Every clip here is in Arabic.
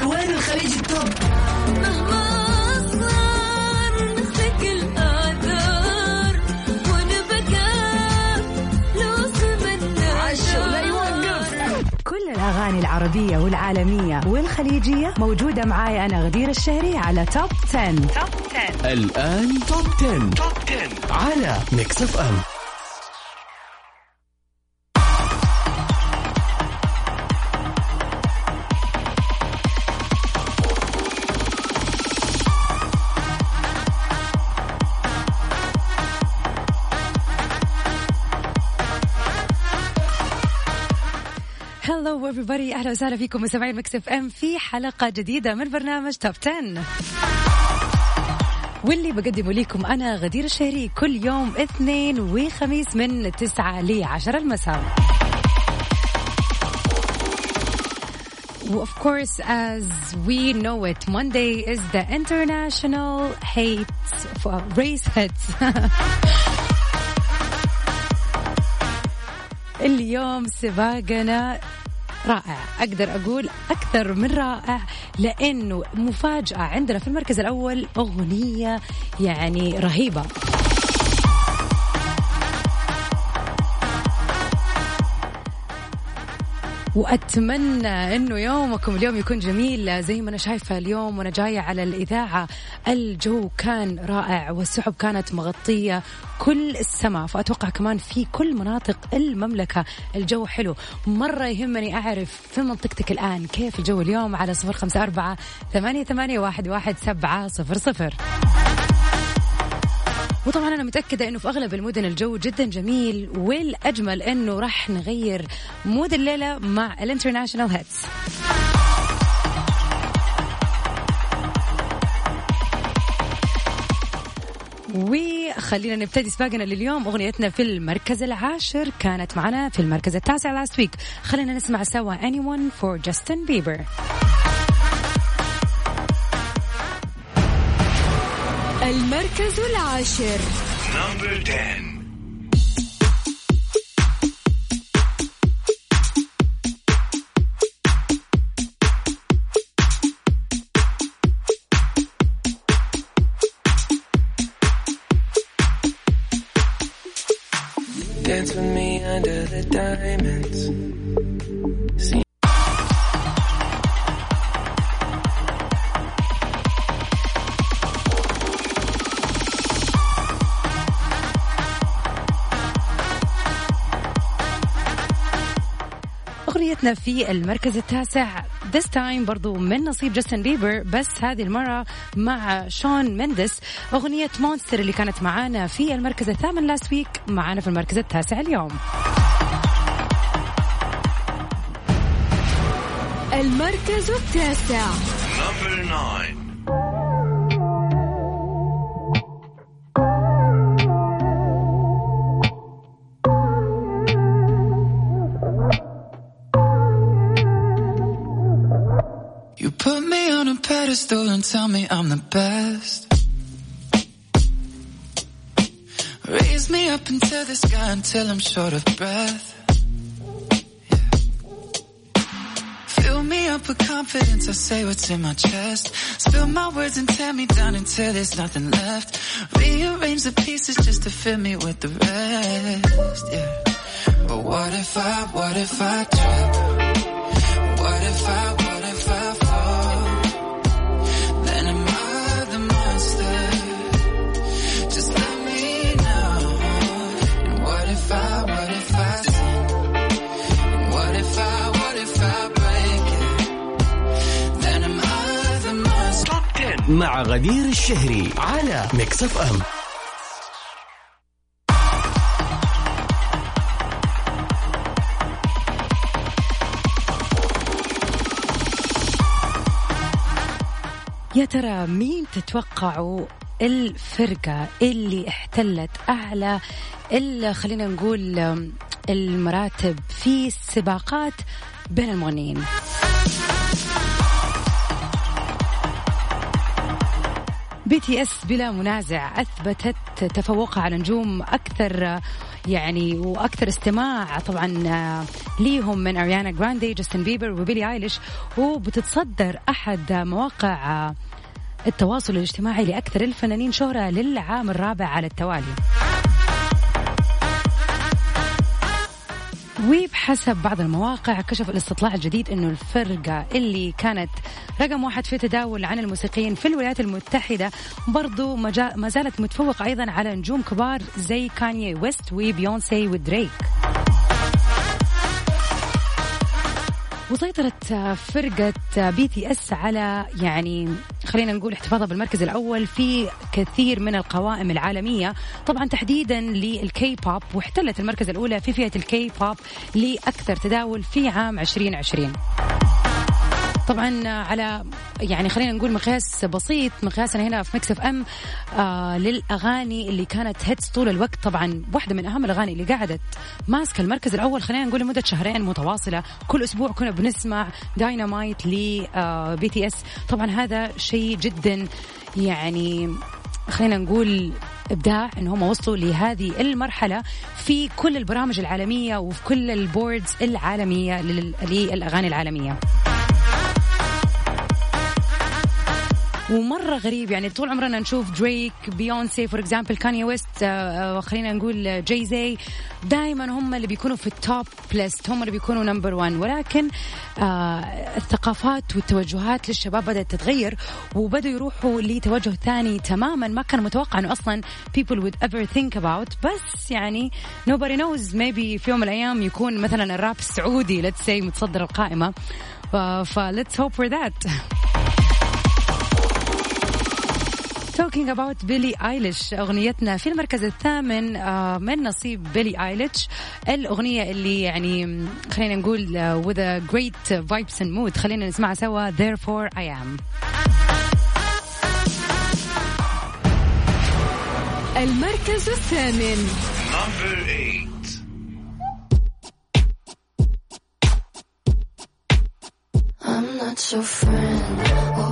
وين الخليج التوب. مهما صار نخفق الآثار ونبكى لو سمنا عشو لا يوقف. كل الأغاني العربية والعالمية والخليجية موجودة معاي أنا غدير الشهري على توب 10. توب 10 الآن توب 10. توب 10 على ميكس اف ام everybody أهلا وسهلا فيكم مستمعين إف إم في حلقة جديدة من برنامج توب 10 واللي بقدمه لكم أنا غدير الشهري كل يوم اثنين وخميس من 9 ل 10 المساء Of course, as we know it, Monday is the International Hate for Race Hits. اليوم سباقنا رائع. أقدر أقول أكثر من رائع لأنه مفاجأة عندنا في المركز الأول أغنية يعني رهيبة. وأتمنى إنه يومكم اليوم يكون جميل. زي ما أنا شايفة اليوم وأنا جاية على الإذاعة الجو كان رائع والسحب كانت مغطية كل السماء فأتوقع كمان في كل مناطق المملكة الجو حلو. مرة يهمني أعرف في منطقتك الآن كيف الجو اليوم على صفر خمسة أربعة ثمانية, ثمانية واحد, واحد سبعة صفر صفر. وطبعا أنا متأكدة إنه في أغلب المدن الجو جدا جميل والأجمل إنه راح نغير mood الليلة مع ال international hits وخلينا نبتدي سباقنا لليوم. أغنيتنا في المركز العاشر كانت معنا في المركز التاسع لاست ويك خلينا نسمع سوا anyone for Justin Bieber. المركز العاشر Number 10 Dance with me under the diamonds. أغنيتنا في المركز التاسع. This time برضو من نصيب جاستن بيبر بس هذه المرة مع شون مندس أغنية Monster اللي كانت معانا في المركز الثامن last week معانا في المركز التاسع اليوم. المركز التاسع. Pedestal and tell me I'm the best. Raise me up into the sky until I'm short of breath. Fill me up with confidence, I say what's in my chest. Spill my words and tear me down until there's nothing left. Rearrange the pieces just to fill me with the rest. Yeah. But what if I, what if I trip? What if I, what if I مع غدير الشهري على ميكس اف ام يا ترى مين تتوقعوا الفرقة اللي احتلت أعلى خلينا نقول المراتب في السباقات بين المغنيين BTS بلا منازع أثبتت تفوقها على نجوم أكثر يعني وأكثر استماع طبعا آه، ليهم من أريانا جراندي جاستن بيبر وبيلي آيليش. وبتتصدر أحد مواقع آه، التواصل الاجتماعي لأكثر الفنانين شهرة للعام الرابع على التوالي. وبحسب بعض المواقع كشف الاستطلاع الجديد إنه الفرقة اللي كانت رقم واحد في تداول عن الموسيقيين في الولايات المتحدة برضو ما زالت متفوقة أيضا على نجوم كبار زي كانيي ويست وبيونسي ودريك وسيطرت فرقة BTS على يعني خلينا نقول احتفاظها بالمركز الأول في كثير من القوائم العالمية. طبعا تحديدا للكي بوب واحتلت المركز الأولى في فئة الكي بوب لأكثر تداول في عام 2020 طبعا على يعني خلينا نقول مقياس بسيط مقياسنا هنا في Mix FM آه للأغاني اللي كانت hits طول الوقت. طبعا واحدة من أهم الأغاني اللي قعدت ماسكة المركز الأول خلينا نقول لمدة شهرين متواصلة. كل أسبوع كنا بنسمع داينامايت ل آه BTS طبعا هذا شيء جدا يعني خلينا نقول إبداع إن هم وصلوا لهذه المرحلة في كل البرامج العالمية وفي كل ال boards العالمية للأغاني العالمية. ومرة غريب يعني طول عمرنا نشوف دريك بيونسي for example كاني ويست خلينا نقول جاي زي دائما هم اللي بيكونوا في ال top list هم اللي بيكونوا number 1 ولكن آه الثقافات والتوجهات للشباب بدأت تتغير وبدأوا يروحوا لتوجه ثاني تماما. ما كان متوقع إنه أصلا people would ever think about. بس يعني nobody knows. Maybe في يوم من الأيام يكون مثلا الراب السعودي let's say متصدر القائمة. ف let's hope for talking about بيلي ايليش أغنيتنا في المركز الثامن آه، من نصيب بيلي ايليش الأغنية اللي يعني خلينا نقول uh, with a great vibes and mood. خلينا نسمعها سوا therefore I am. المركز الثامن. I'm not your friend.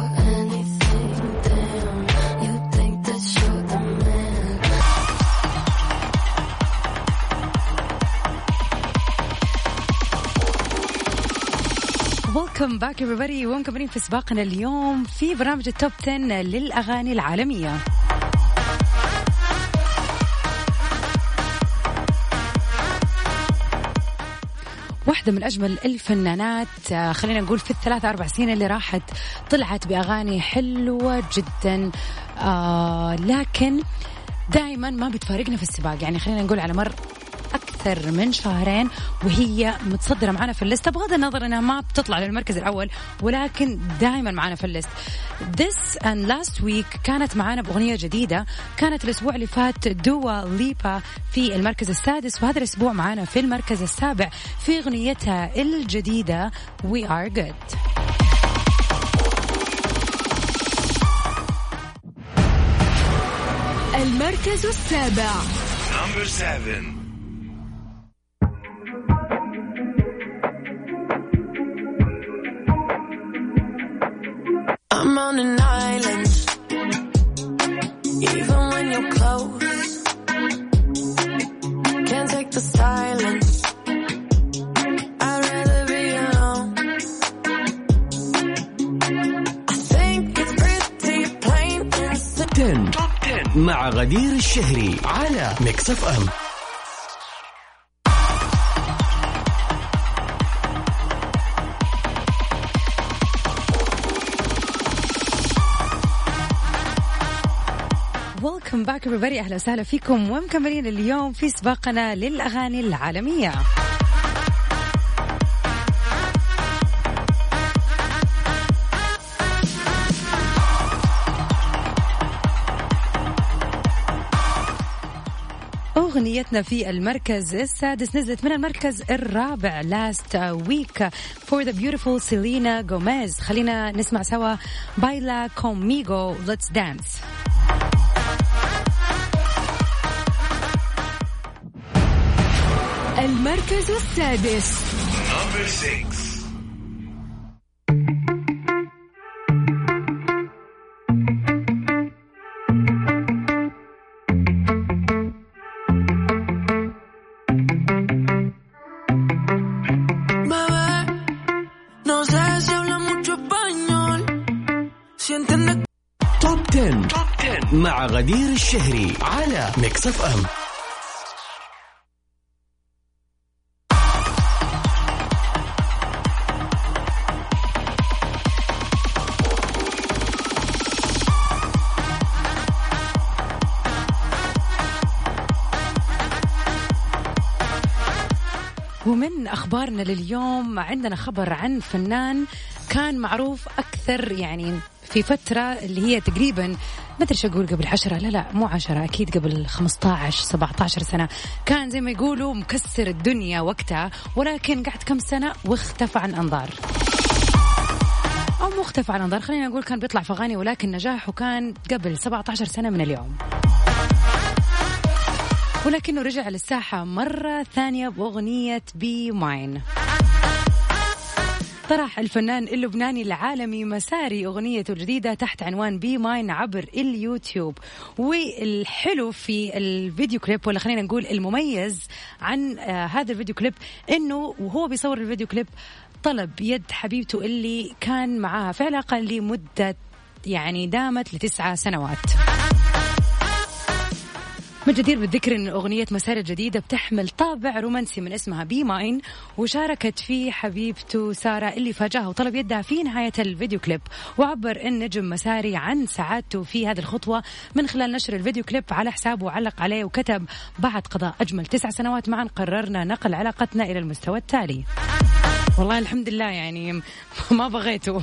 welcome back everybody. ومكملين في سباقنا اليوم في برنامج ال top 10 للأغاني العالمية. واحدة من أجمل الفنانات آه، خلينا نقول في الثلاثة أربع سنين اللي راحت طلعت بأغاني حلوة جدا آه لكن دائما ما بتفارقنا في السباق. يعني خلينا نقول على مر أكثر من شهرين وهي متصدرة معنا في ال list. بغض النظر أنها ما بتطلع للمركز الأول ولكن دائما معنا في ال list. This and last week كانت معنا بأغنية جديدة. كانت الأسبوع اللي فات Dua Lipa في المركز السادس وهذا الأسبوع معنا في المركز السابع في أغنيتها الجديدة We Are Good. المركز السابع. Number seven. I'm on an island, even when you're close. Can't take the silence. I'd rather be alone. I think it's pretty plain and simple. 10 مع غدير الشهري على ميكس اف ام باك everybody أهلا وسهلا فيكم ومكملين اليوم في سباقنا للأغاني العالمية. أغنيتنا في المركز السادس نزلت من المركز الرابع last week for the beautiful Selena Gomez. خلينا نسمع سوا بايلا كوميغو let's dance. المركز السادس. Top 10 مع غدير الشهري على Mix FM ومن أخبارنا لليوم. عندنا خبر عن فنان كان معروف أكثر يعني في فترة اللي هي تقريبا ما أدري أقول قبل عشرة؟ لا لا مو عشرة أكيد قبل 15 17 سنة. كان زي ما يقولوا مكسر الدنيا وقتها ولكن قعد كم سنة واختفى عن أنظار. أو مو اختفى عن أنظار خلينا نقول كان بيطلع في أغاني ولكن نجاحه كان قبل 17 سنة من اليوم. ولكنه رجع للساحة مرة ثانية بأغنية بي ماين طرح الفنان اللبناني العالمي مساري أغنيته الجديدة تحت عنوان Be Mine عبر اليوتيوب. والحلو في الفيديو كليب ولا خلينا نقول المميز عن آه هذا الفيديو كليب إنه وهو بيصور الفيديو كليب طلب يد حبيبته اللي كان معاها في علاقة لمدة يعني دامت لتسعة سنوات. من جدير بالذكر إن أغنية مساري الجديده بتحمل طابع رومانسي من اسمها Be Mine وشاركت فيه حبيبته سارة اللي فاجأها وطلب يدها في نهاية الفيديو كليب. وعبر النجم مساري عن سعادته في هذه الخطوة من خلال نشر الفيديو كليب على حسابه وعلق عليه وكتب بعد قضاء أجمل تسع سنوات معا قررنا نقل علاقتنا إلى المستوى التالي. والله الحمد لله يعني ما بغيته.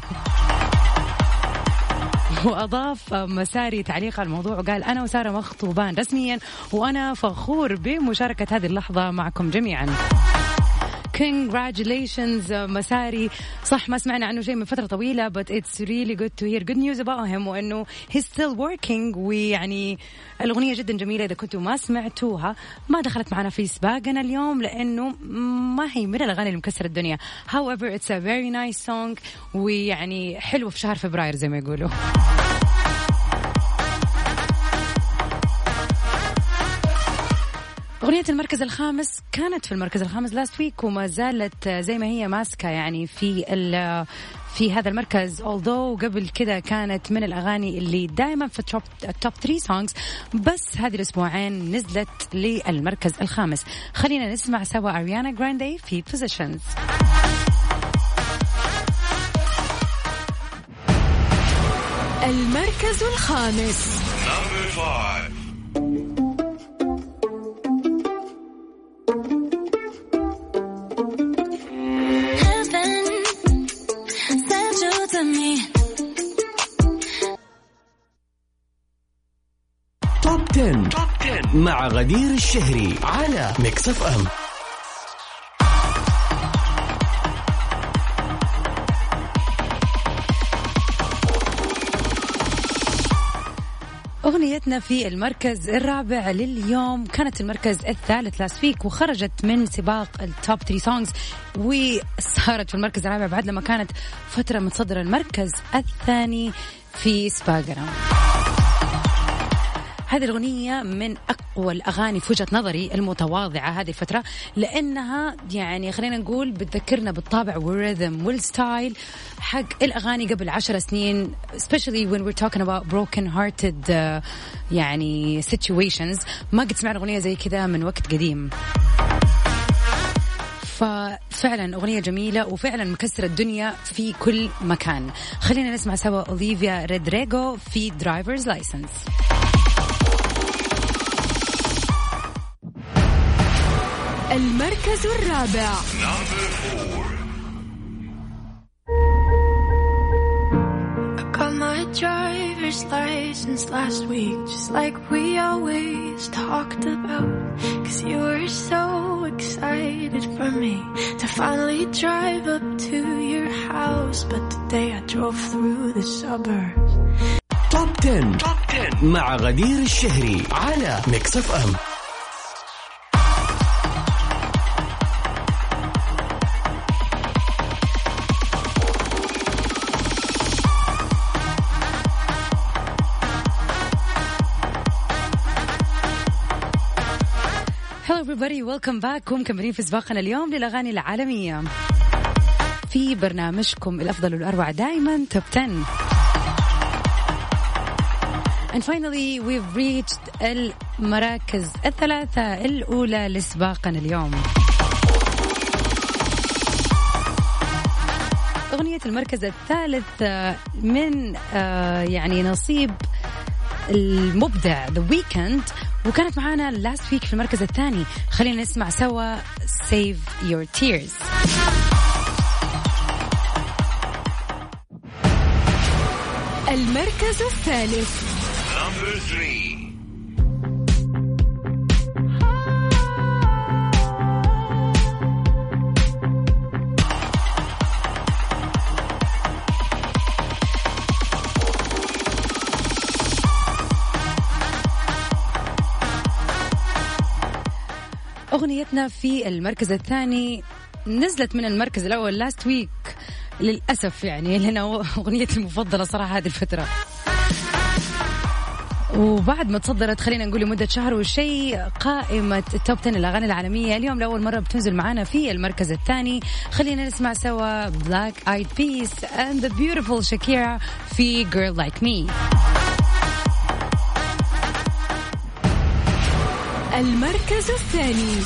وأضاف مساري تعليق على الموضوع وقال أنا وسارة مخطوبان رسميا وأنا فخور بمشاركة هذه اللحظة معكم جميعا. Congratulations مساري صح ما سمعنا عنه شيء من فترة طويلة but it's really good to hear good news about him وإنه he's still working. ويعني الأغنية جدا جميلة إذا كنتوا ما سمعتوها. ما دخلت معنا في سباقنا اليوم لأنه ما هي من الأغاني اللي مكسرة الدنيا. However it's a very nice song. ويعني حلوة في شهر فبراير زي ما يقولوا. أغنية المركز الخامس كانت في المركز الخامس last week وما زالت زي ما هي ماسكة يعني في في هذا المركز. Although قبل كذا كانت من الأغاني اللي دائما في ال top ال top 3 songs بس هذه الأسبوعين نزلت للمركز الخامس. خلينا نسمع سوا Ariana Grande في Positions المركز الخامس. Top 10. Top 10 مع غدير الشهري على Mix FM أغنيتنا في المركز الرابع لليوم كانت المركز الثالث last week وخرجت من سباق ال top 3 songs وصارت في المركز الرابع بعد لما كانت فترة متصدرة المركز الثاني في سباقنا هذه الأغنية من أقوى الأغاني في وجهة نظري المتواضعة هذه الفترة لأنها يعني خلينا نقول بتذكرنا بالطابع والريذم والستايل حق الأغاني قبل عشر سنين especially when we're talking about broken hearted uh, يعني situations. ما قد سمعنا أغنية زي كذا من وقت قديم. ففعلا أغنية جميلة وفعلا مكسرة الدنيا في كل مكان. خلينا نسمع سوا Olivia Rodrigo في Drivers License المركز الرابع Got my driver's license last week, just like we always talked about. Cause you were so excited for me to finally drive up to your house. But today I drove through the suburbs. توب 10. توب 10 مع غدير الشهري على ميكس اف ام Everybody welcome back. ومكملين في سباقنا اليوم للأغاني العالمية. في برنامجكم الأفضل والأروع دائما توب 10 And finally we've reached المراكز الثلاثة الأولى لسباقنا اليوم. أغنية المركز الثالث من آه، يعني نصيب المبدع The Weeknd وكانت معانا last week في المركز الثاني. خلينا نسمع سوا Save Your Tears المركز الثالث. أغنيتنا في المركز الثاني. نزلت من المركز الأول last week للأسف يعني لنا أغنيتي المفضلة صراحة هذه الفترة. وبعد ما تصدرت خلينا نقول لمدة شهر وشيء قائمة ال top 10 الأغاني العالمية. اليوم لأول مرة بتنزل معنا في المركز الثاني. خلينا نسمع سوا Black Eyed Peas and the beautiful Shakira في Girl Like Me. المركز الثاني.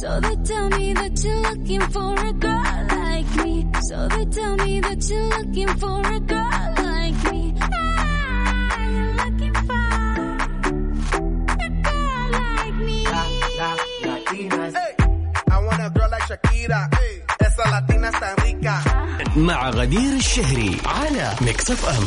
So they tell me that you're looking for a girl like me. So they tell me that you're looking for a girl like me. Ah, you're looking for a girl like me. Hey, I want a girl like Shakira. Hey, esa latina está rica. مع غدير الشهري على Mix FM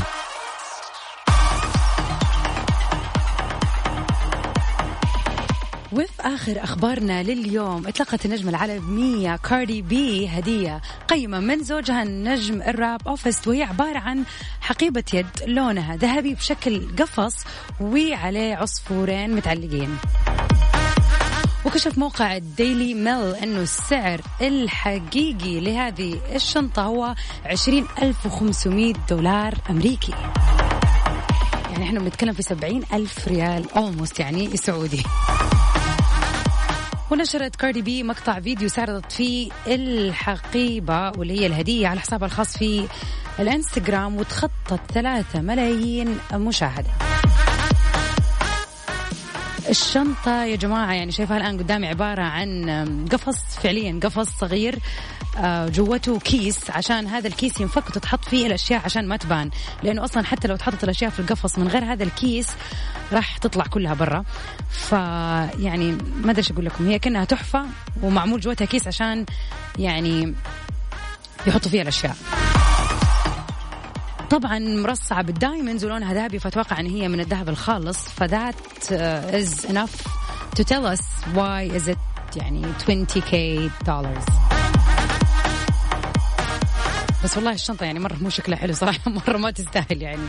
وفي آخر أخبارنا لليوم تلقت النجمة العالمية Cardi B هدية قيمة من زوجها النجم الراب أوفست وهي عبارة عن حقيبة يد لونها ذهبي بشكل قفص وعليه عصفورين متعلقين. وكشف موقع ال Daily Mail أنه السعر الحقيقي لهذه الشنطة هو 20500 دولار أمريكي. يعني إحنا بنتكلم في 70 ألف ريال almost يعني سعودي. ونشرت Cardi B مقطع فيديو سردت فيه الحقيبة واللي هي الهدية على حسابها الخاص في الانستغرام وتخطت ثلاثة ملايين مشاهدة. الشنطة يا جماعة يعني شايفها الآن قدامي عبارة عن قفص فعليا قفص صغير. جوته كيس عشان هذا الكيس ينفك وتتحط فيه الأشياء عشان ما تبان. لأنه أصلا حتى لو تحطت الأشياء في القفص من غير هذا الكيس راح تطلع كلها برا. فيعني ما أدري إيش أقول لكم. هي كأنها تحفة ومعمول جوتها كيس عشان يعني يحطوا فيها الأشياء. طبعا مرصعة بال diamonds ولونها ذهبي فأتوقع أن هي من الذهب الخالص. ف that is enough to tell us why is it يعني 20k dollars. بس والله الشنطة يعني مرة مو شكلها حلو صراحة مرة ما تستاهل يعني.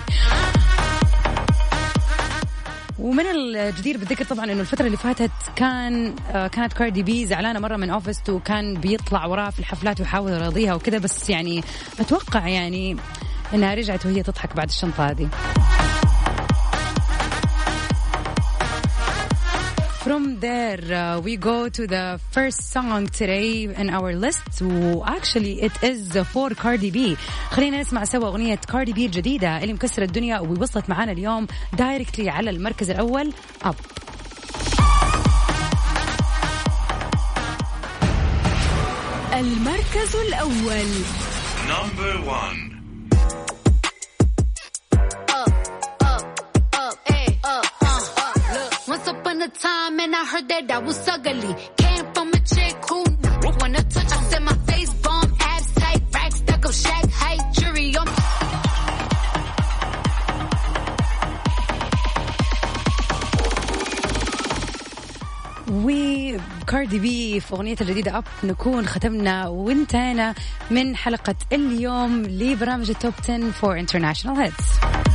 ومن الجدير بالذكر طبعا إنه الفترة اللي فاتت كان آه كانت Cardi B زعلانة مرة من اوفست وكان بيطلع وراها في الحفلات ويحاول يراضيها وكذا بس يعني أتوقع يعني إنها رجعت وهي تضحك بعد الشنطة هذه. from there uh, we go to the first song today in our list actually it is for Cardi B خلينا نسمع سوا أغنية Cardi B الجديدة اللي مكسرة الدنيا ووصلت معانا اليوم directly على المركز الأول Up المركز الأول number 1 the time and I heard that I was ugly. Came from a chick who wanna touch. I said my face bomb, abs tight, racks stuck up, shack height, jury on. وكاردي بي في أغنية الجديده اب نكون ختمنا وانتهينا من حلقه اليوم لبرامج التوب 10 for international hits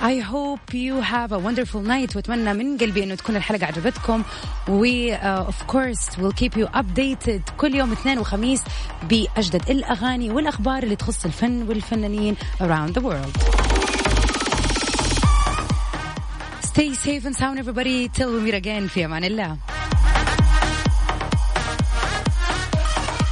I hope you have a wonderful night واتمنى من قلبي انه تكون الحلقه عجبتكم و uh, of course we'll keep you updated كل يوم اثنين وخميس باجدد الاغاني والاخبار اللي تخص الفن والفنانين around the world. Stay safe and sound everybody till we meet again في امان الله.